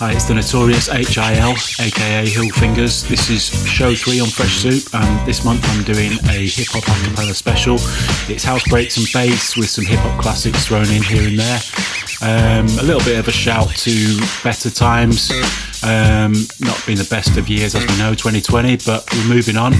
Hi, it's the notorious HIL, aka Hill Fingers. This is show three on Fresh Soup, and this month I'm doing a hip hop acapella special. It's house breaks and bass with some hip hop classics thrown in here and there. Um, a little bit of a shout to better times. Um, not been the best of years, as we know, 2020, but we're moving on.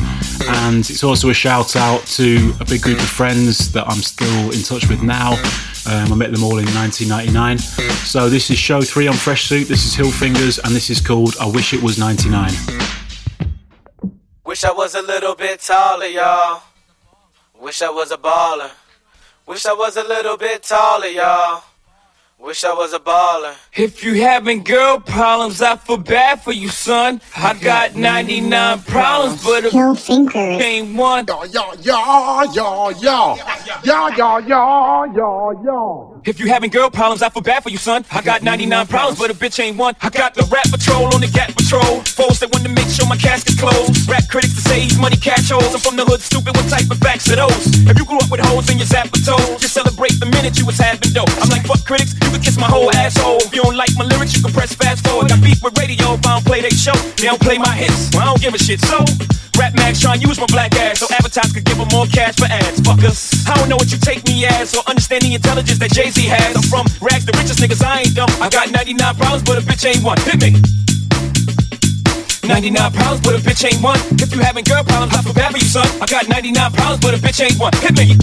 And it's also a shout out to a big group of friends that I'm still in touch with now. Um, I met them all in 1999. So this is show three on Fresh Soup. This is Hill Fingers, and this is called I Wish It Was 99. Wish I was a little bit taller, y'all. Wish I was a baller. Wish I was a little bit taller, y'all. Wish I was a baller. If you having girl problems, I feel bad for you, son. I got 99 problems, but a Hill Fingers. ain't one. Ja, ja, ja, ja, ja. Ja, ja, ja, ja, ja. If you having girl problems, I feel bad for you, son. I got 99 problems, but a bitch ain't one. I got the rap patrol on the gap patrol. Foes that want to make sure my casket's closed. Rap critics to say he's money catch holes. I'm from the hood, stupid. What type of facts are those? If you grew up with hoes in your zapper toes, just celebrate the minute you was having dope. I'm like, fuck critics, you can kiss my whole asshole. If you don't like my lyrics, you can press fast forward. Got beef with radio if I don't play they show. They don't play my hits, well, I don't give a shit. So, rap mags trying to use my black ass so advertisers could give them more cash for ads. Fuckers, I don't know what you take me as or understand the intelligence that Jay Z has. I'm from rags, the richest niggas, I ain't dumb. I got 99 problems, but a bitch ain't one. Hit me. 99 problems, but a bitch ain't one. If you having girl problems, I feel bad for you, son. I got 99 problems, but a bitch ain't one. Hit me.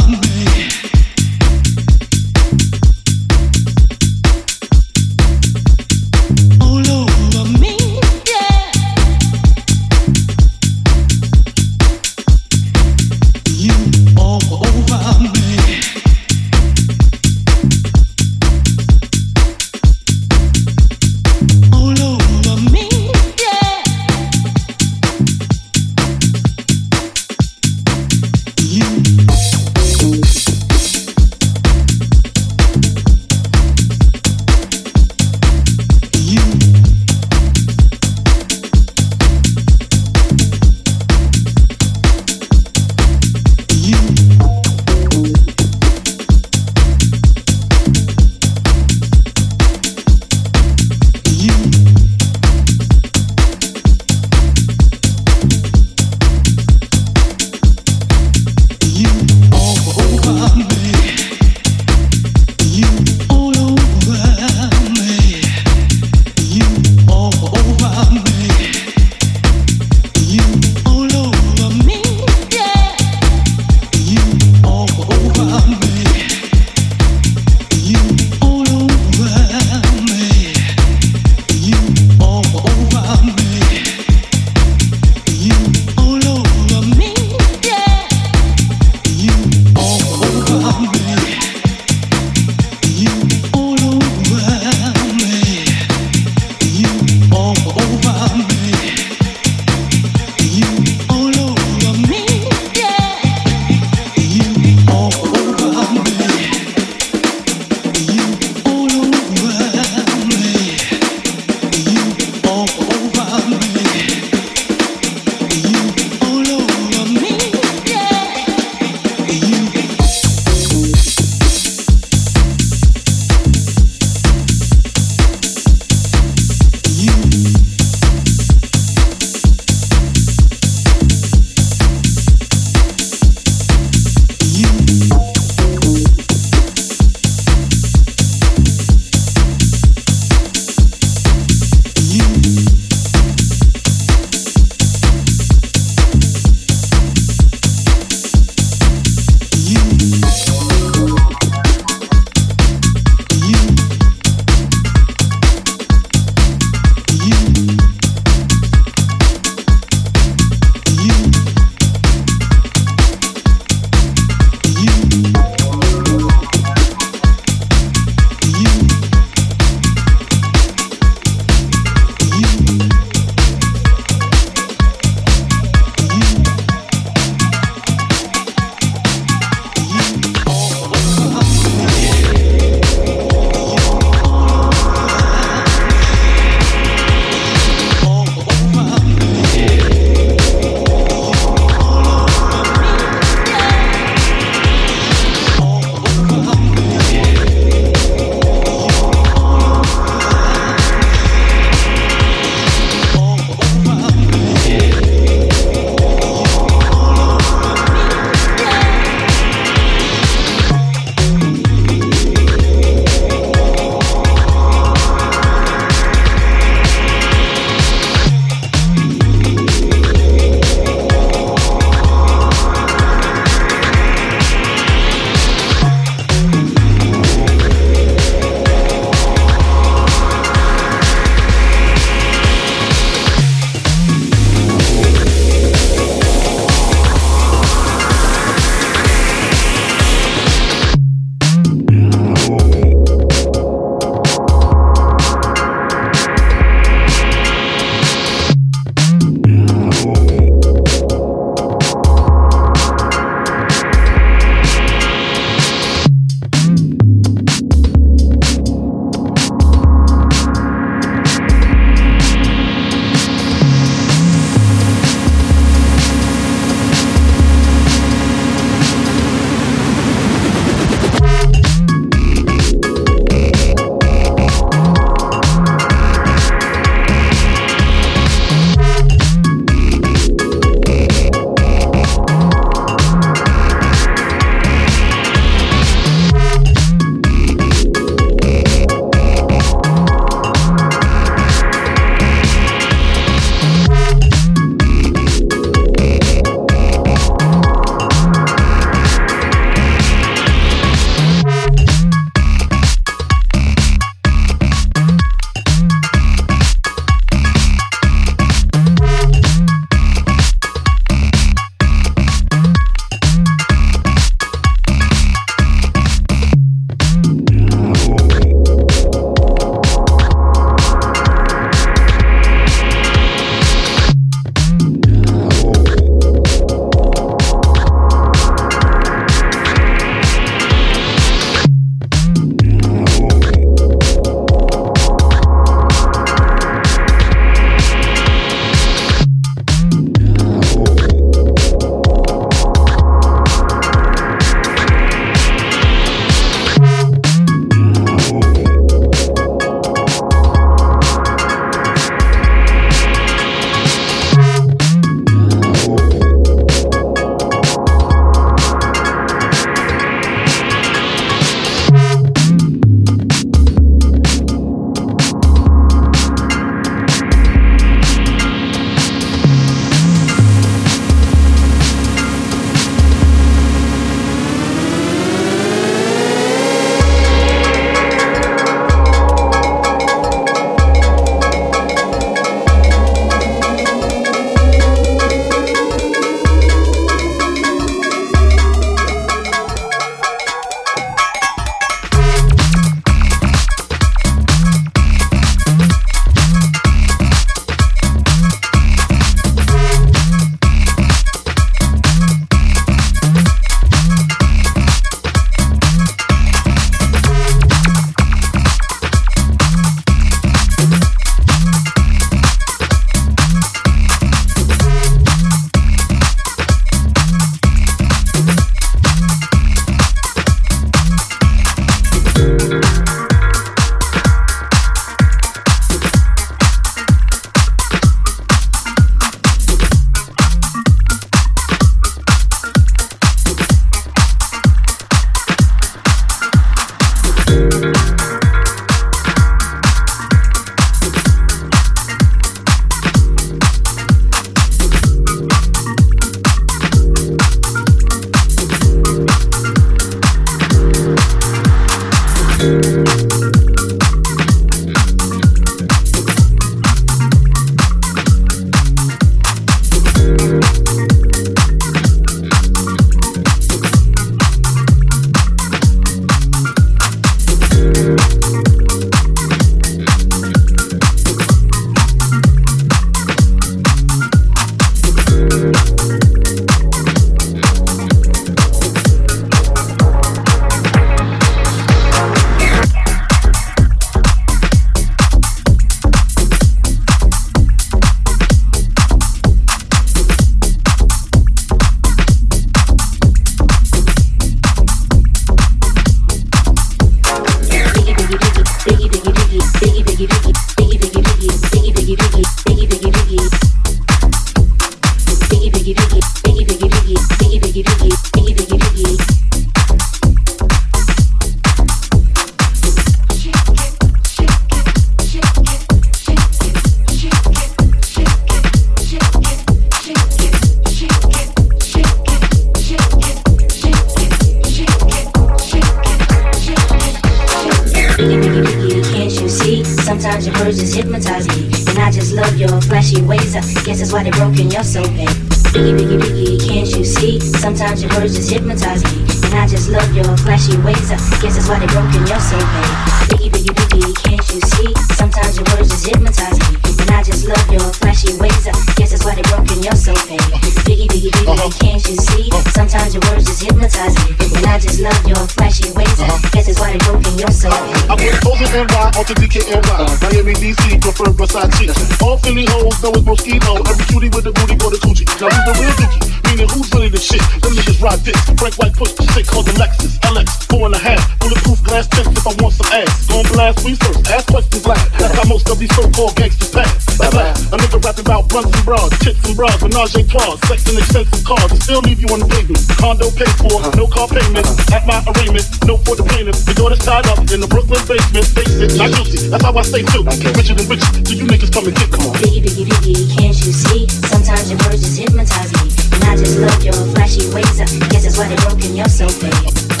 Your words just hypnotize me. And I just love your flashy ways. I uh-huh. guess that's why they broke in your soul, babe. Uh-huh. I put O's in NY, on to DKNY. Miami, DC, prefer Versace. All Philly hoes know it's Moschino. Every cutie with the booty go to Coogi. Now who's the real dookie? Meaning who's really the shit? Them niggas ride dicks. Frank White push the stick called the Lexus. LX, four and a half. Bulletproof glass tips if I want some ass. Gon' blast research, ask questions last. That's how most of these so-called gangsters pass. At last, a nigga rapping about blunts and bras, chicks and bras, menage a trois, sex and expensive cars, and still leave you on the pavement. Condo paid for, uh-huh. no car payment. At my arraignment, no for the plaintiff. The daughter's tied up in the Brooklyn basement. Face it, not guilty. That's how I stay too. Richer than rich, so you niggas come and get come on. Biggie, biggie, biggie, can't you see? Sometimes your words just hypnotize me. And I just love your flashy ways. I guess that's why they broke in your soul, babe.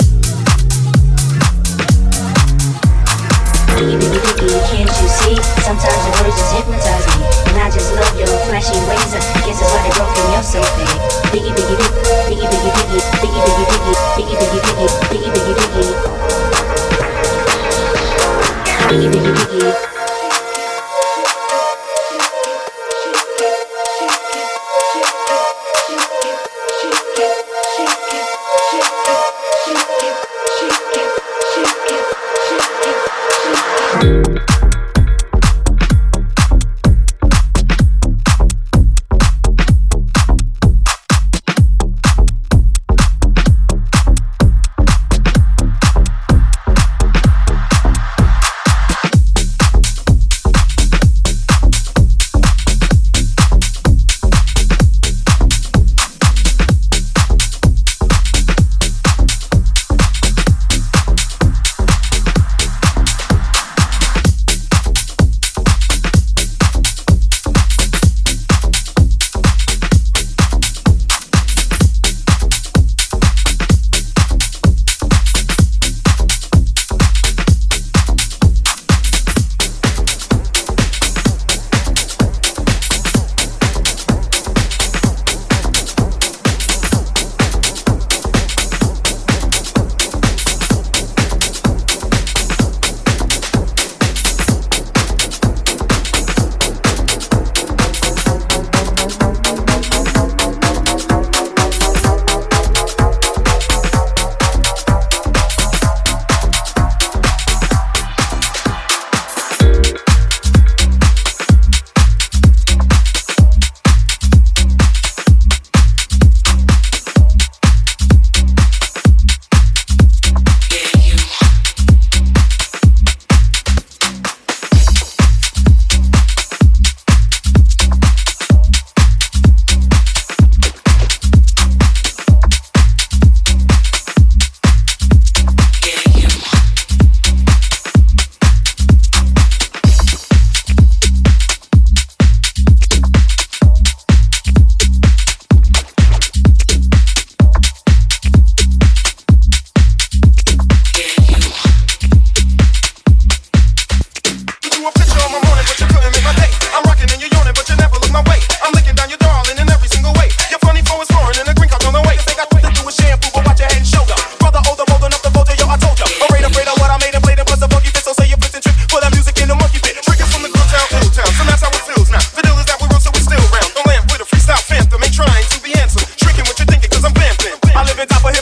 Biggie, can't you see? Sometimes your words just hypnotize me. And I just love your flashy ways. Guess that's why they broke in your babe. Biggie, biggie, biggie, biggie, biggie, biggie, biggie, biggie, biggie, biggie, biggie, biggie, biggie, biggie, biggie. even top of him.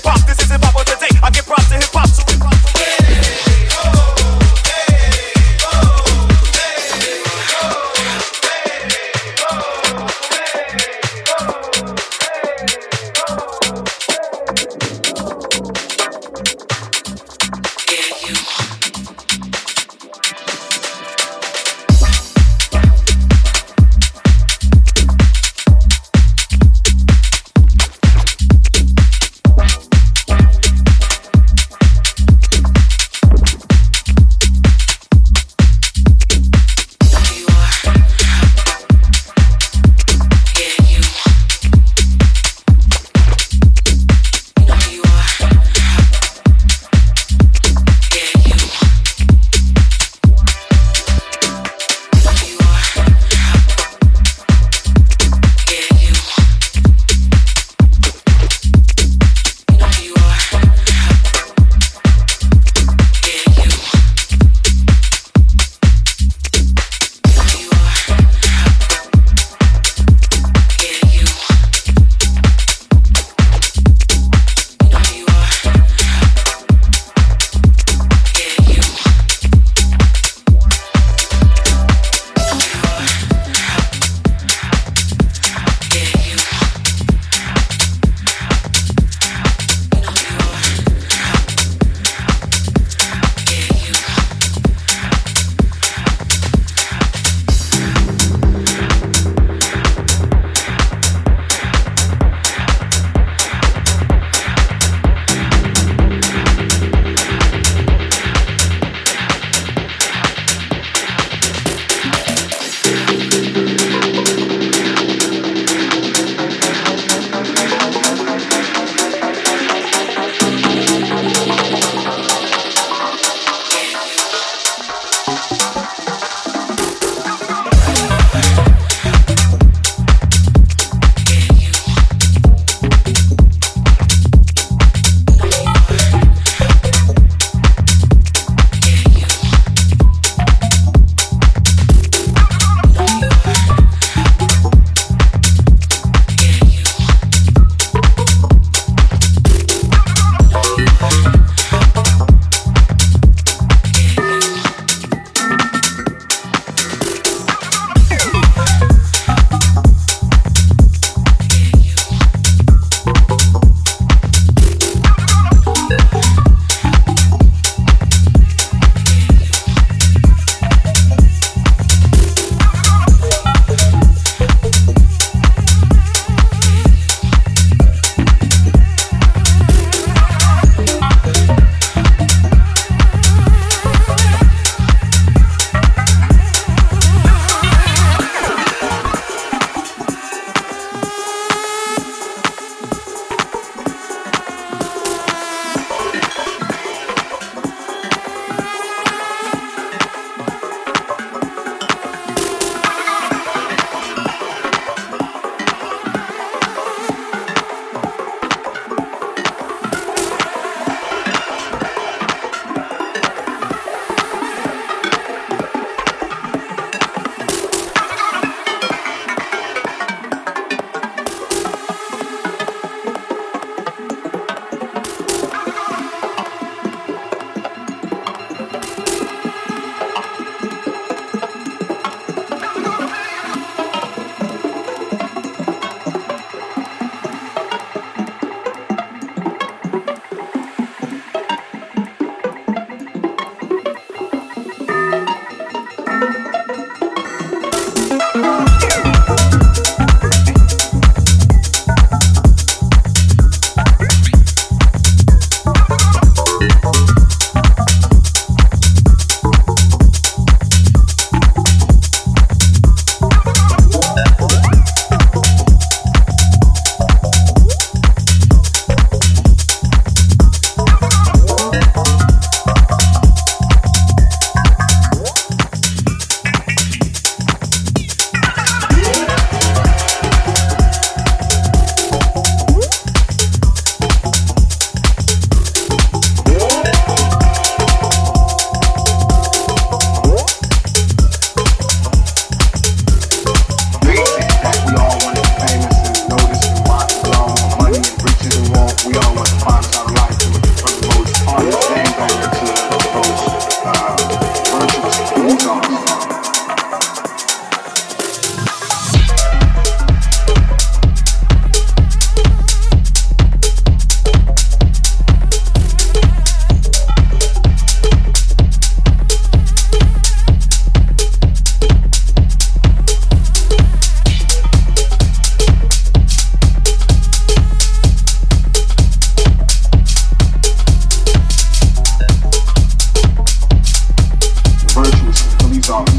song.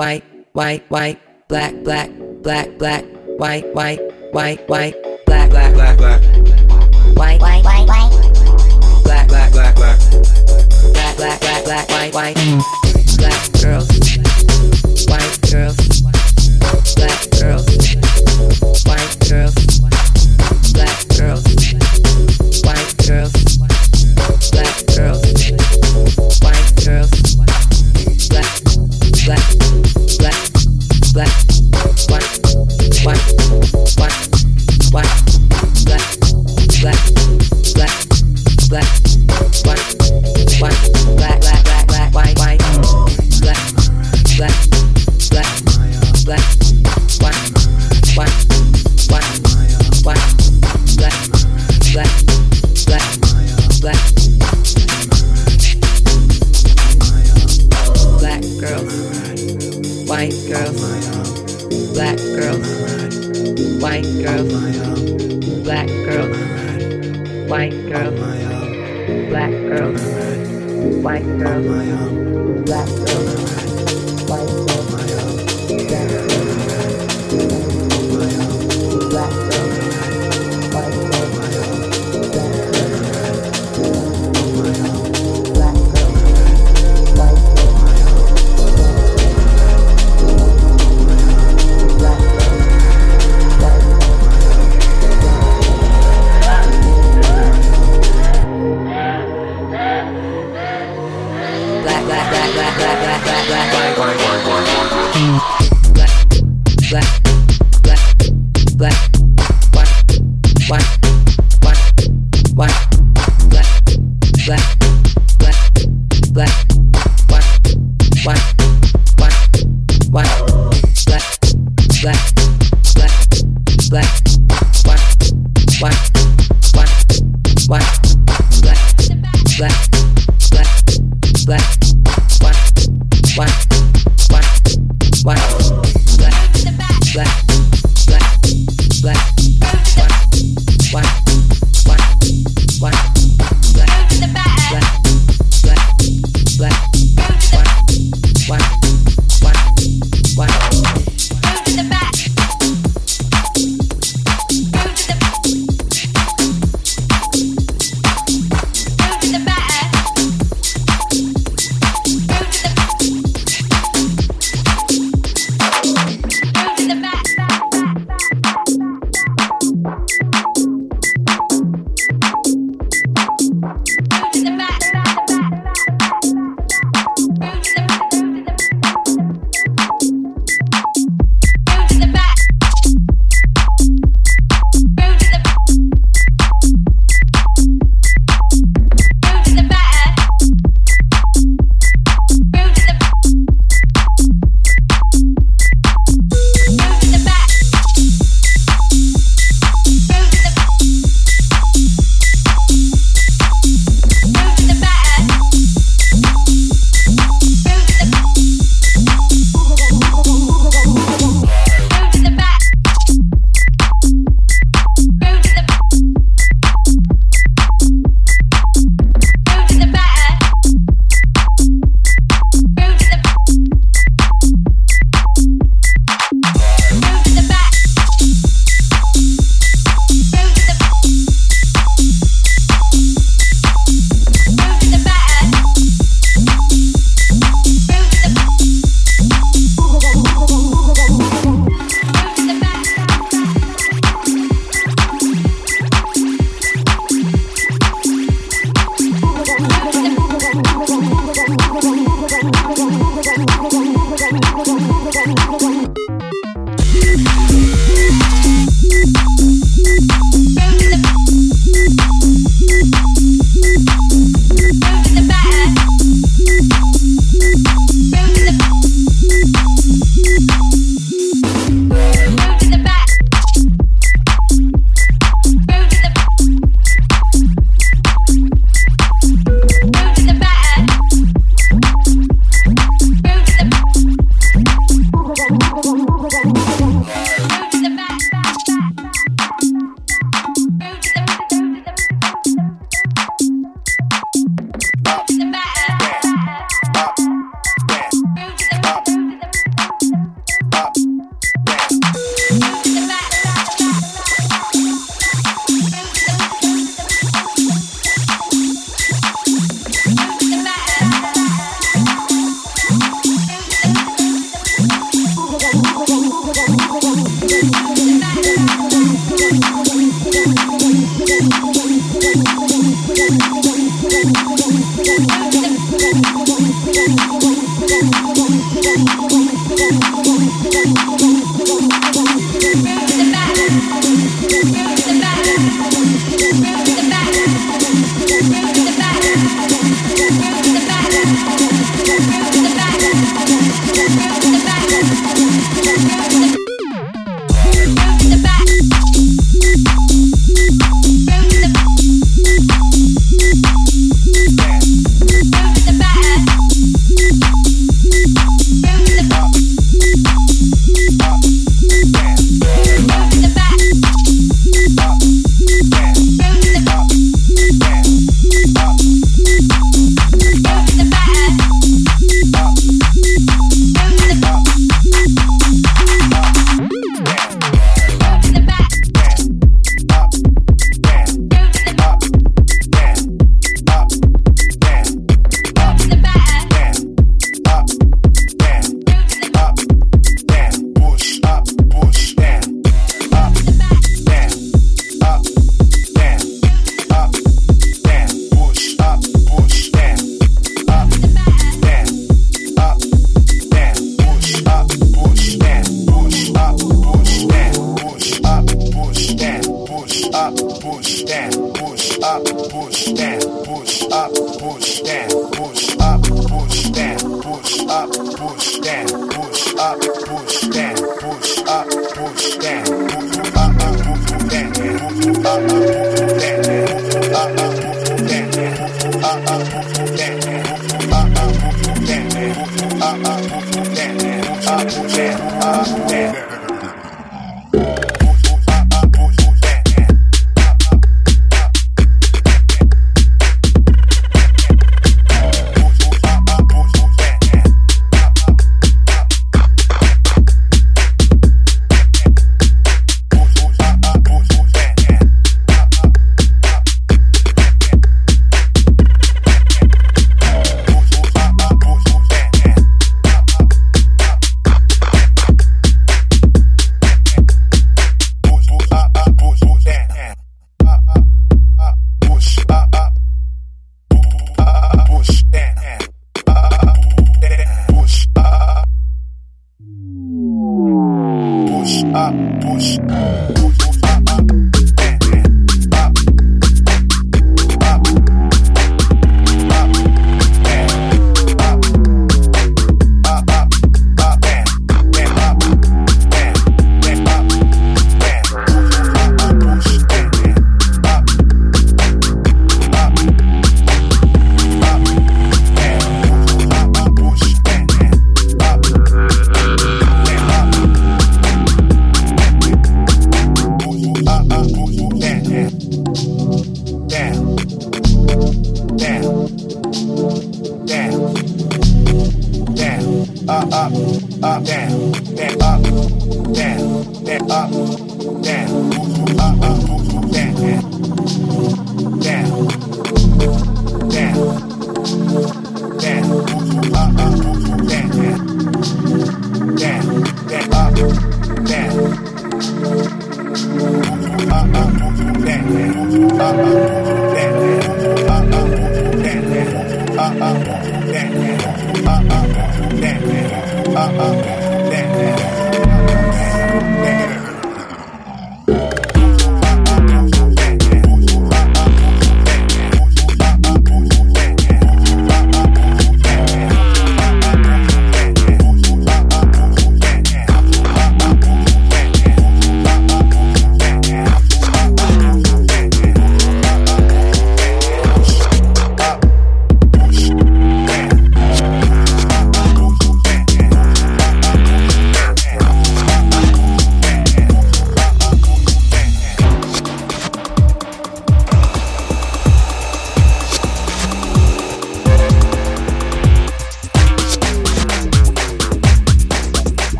White, white, white, black, black, black, black, white, white, white, white, black, black, black, black, white, white, white, white, black, black, black, black, black, black, black, black, white, white, black girls, white girls.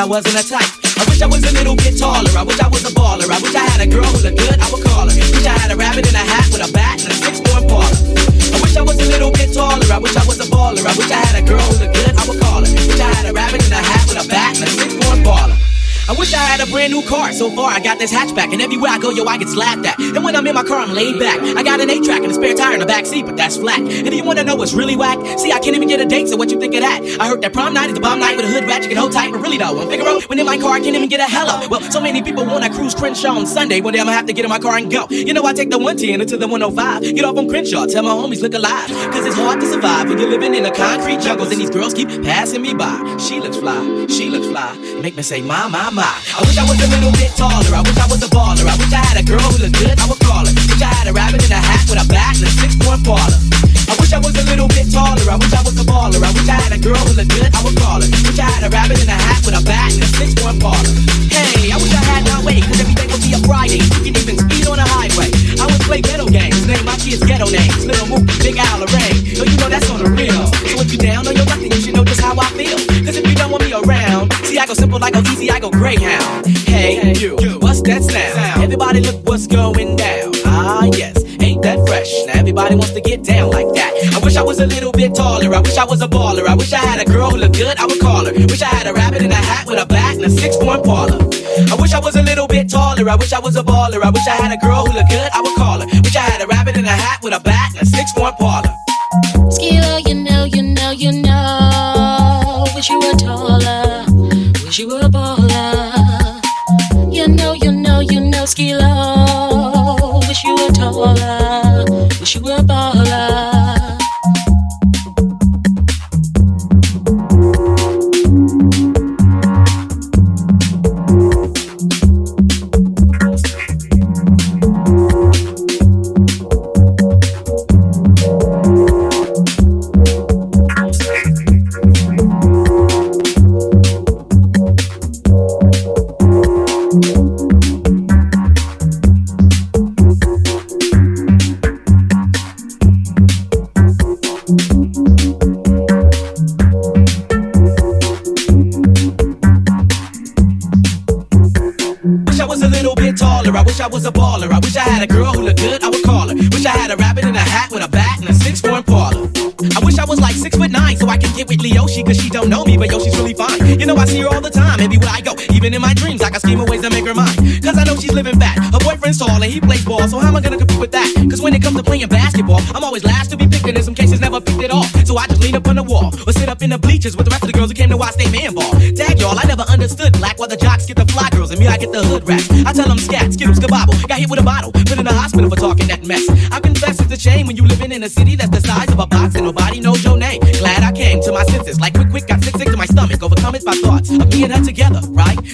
I wasn't a type. This hatchback, and everywhere I go, yo, I get slapped at. And when I'm in my car, I'm laid back. I got an eight track and a spare tire in the back seat, but that's flat. And if you wanna know what's really whack, see, I can't even get a date. So what you think of that? I heard that prom night is the bomb night with a hood ratchet hold tight, but really though, I'm Figaro. When in my car, I can't even get a hello. Well, so many people wanna cruise Crenshaw on Sunday. One day I'ma have to get in my car and go. You know, I take the 110 into the 105. Get off on Crenshaw, tell my homies look alive. Cause it's hard to survive when you're living in the concrete jungles and these girls keep passing me by. She looks fly, she looks fly. Make me say, my, my, my. I wish I was a little bit taller. I wish I was a baller. I wish I had a girl who looked good. I would call her. Wish I had a rabbit in a hat with a bat and a six-point parlor. I wish I was a little bit taller. I wish I was a baller. I wish I had a girl who looked good. I would call her. Wish I had a rabbit in a hat with a bat and a six-point parlor. Hey, I wish I had my way, cause every day would be a Friday. You can even speed on the highway. I would play ghetto games, name my kids ghetto names. Little Mookie, Big Al, Ray. Yo, you know that's on the real. So if you down on your luck, then you should know just how I feel. Cause if you don't want me around, see I go simple, I go easy, I go Greyhound. Hey, you, that sound? Everybody look what's going down. Ah, yes, ain't that fresh? Now everybody wants to get down like that. I wish I was a little bit taller. I wish I was a baller. I wish I had a girl who looked good. I would call her. Wish I had a rabbit in a hat with a bat and a six-point parlor. I wish I was a little bit taller. I wish I was a baller. I wish I had a girl who looked good. I would call her. Wish I had a rabbit in a hat with a bat and a six-point parlor. Skee-Lo, you know, you know, you know. Wish you were taller. Wish you were a baller. Know, Skee-Lo. Wish you were taller. Wish you were a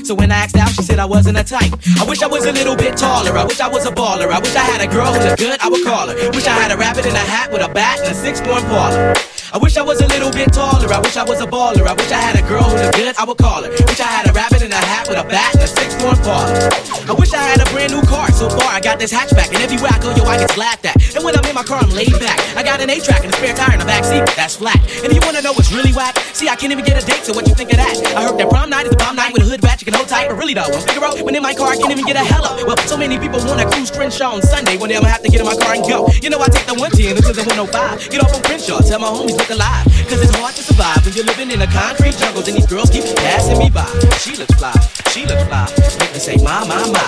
So when I asked out, she said I wasn't a type. I wish I was a little bit taller. I wish I was a baller. I wish I had a girl who looked good. I would call her. Wish I had a rabbit in a hat with a bat and a six-point parlor. Little bit taller. I wish I was a baller. I wish I had a girl who looked good. I would call her. Wish I had a rabbit in a hat with a bat and a six-point parlor. I wish I had a brand new car. So far, I got this hatchback, and everywhere I go, yo, I get laughed at. And when I'm in my car, I'm laid back. I got an eight-track and a spare tire in the back seat. That's flat. And if you wanna know what's really whack, see, I can't even get a date. So what you think of that? I heard that prom night is a bomb night with a hood ratchet and hold tight. But really though, I'm Figaro. When in my car, I can't even get a hello. Well, so many people wanna cruise Crenshaw on Sunday. One day I'ma have to get in my car and go. You know, I take the 110 until the 105. Get off on Crenshaw, tell my homies look alive. Cause it's hard to survive when you're living in a concrete jungle. and these girls keep passing me by. She looks fly, she looks fly. Make me say, my, my, my.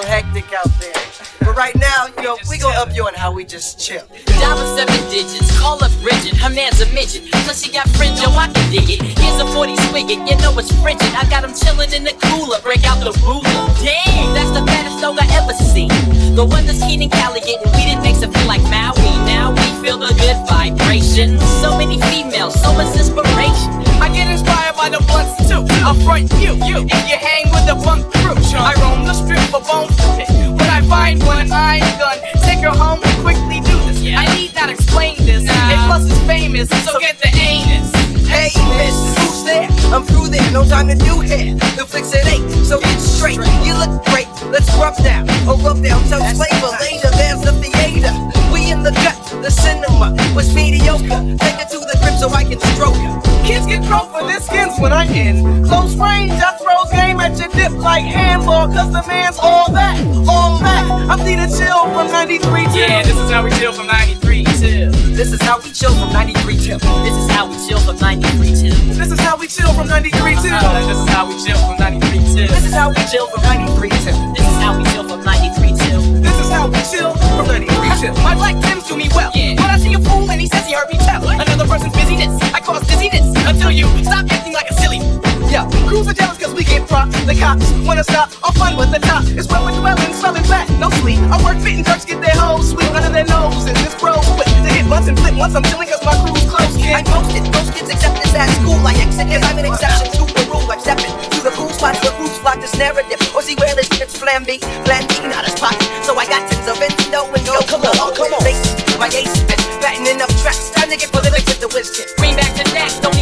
Little hectic out there. But right now, you know, we gonna up you on how we just chill. Dollar seven digits, call up Bridget, her man's a midget. Plus she got fringe, yo, I can dig it. Here's a 40 spigot, you know it's frigid. I got him chillin' in the cooler, break out the ruler. Damn, that's the fattest dog I ever seen. The one that's keen Cali getting weeded makes it feel like Maui. Now we feel the good vibration. So many females, so much inspiration. I get inspired by the blunts too. I front you, you, if you hang with the bunk crew. I roam the strip for pick. When I find one, I'm done. Take her home and quickly do this. I need not explain this. And plus it's famous, so get the anus. Hey, miss, who's there? I'm through there, no time to do hair. The flicks it ain't, so get straight. You look great, let's rub down. Oh, rub down, tell flavor later. There's the theater. We in the gut, the cinema was mediocre. Take it to the grip so I can stroke her. Kids get drunk for their skins when I'm in close range. I throw game at your dip like handball, cause the man's all that, all that. I'm Dita Chill from 93 till. Yeah, this is how we chill from 93 till. This is how we chill from 93 till. This is how we chill from 93 till. This is how we chill from 93 till. This is how we chill from 93 till. This is how we chill from 93 till. This is how we chill from 93 till. This is how we chill from 93 till. My black Tims do me well. Yeah. When I see a fool and he says he heard me tell another person's busyness, I cause dizziness until you stop acting like a silly. Yeah, crews are jealous cause we get props. The cops wanna stop our fun with the top. It's where we're dwelling, smelling fat, no sleep. I work fit and jerks get their hoes sweet under their nose. And this bro quick to hit butts and flip once I'm chilling cause my crew's close, I kid. post it, most kids accept this at school. I exit cause I'm an exception to the rule. I'm stepping to the cool spots where groups block this narrative. Or see where this shit's flambe, flambe, not as pocket. So I got tons of endo and no, come on, come on. My ace is fattening up tracks. Time to get prolific with the kid. Bring back the next, don't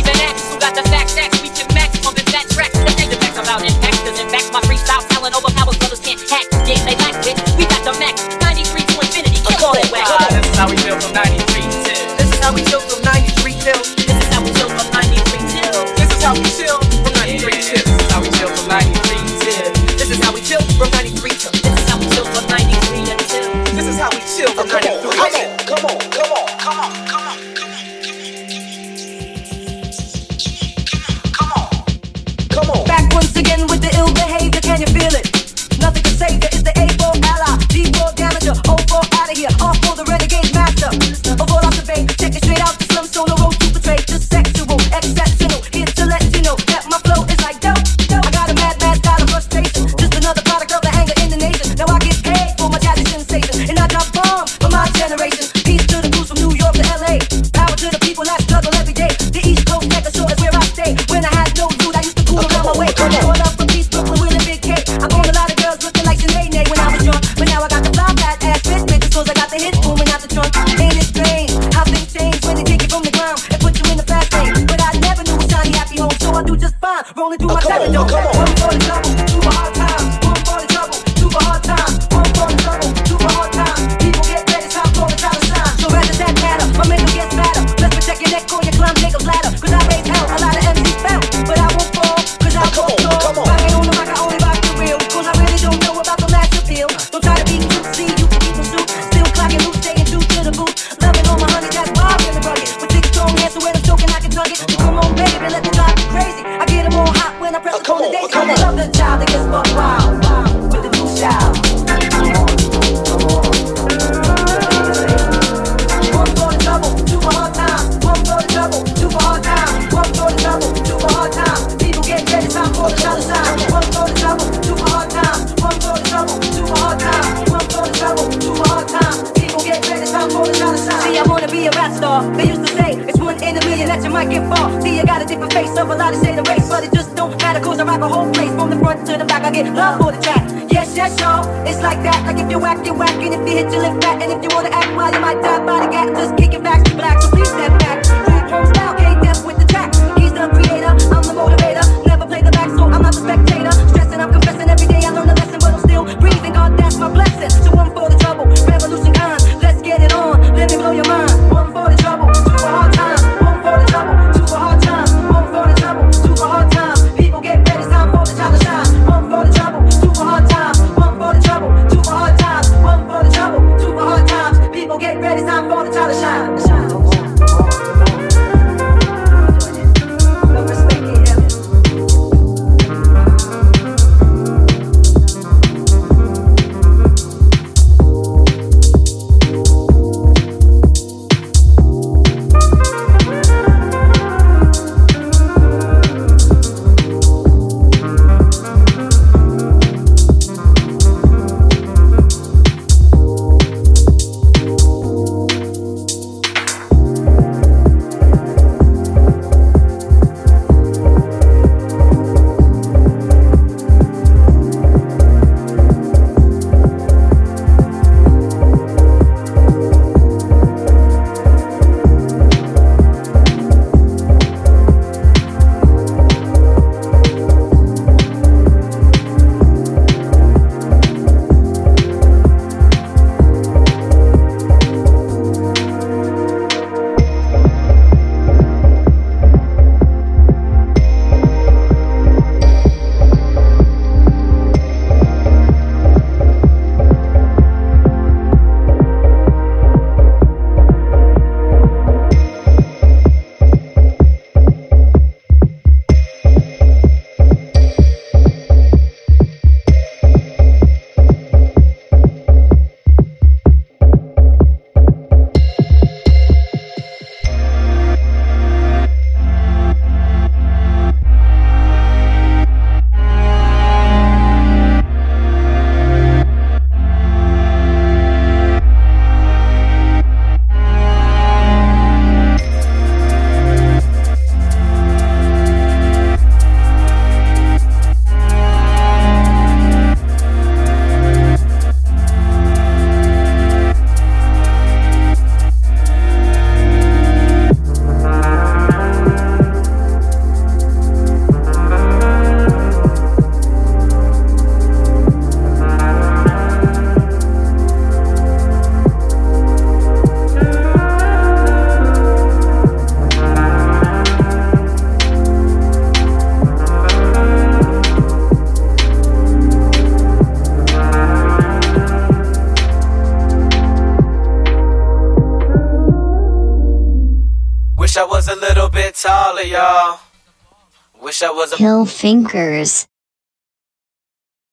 Hill fingers.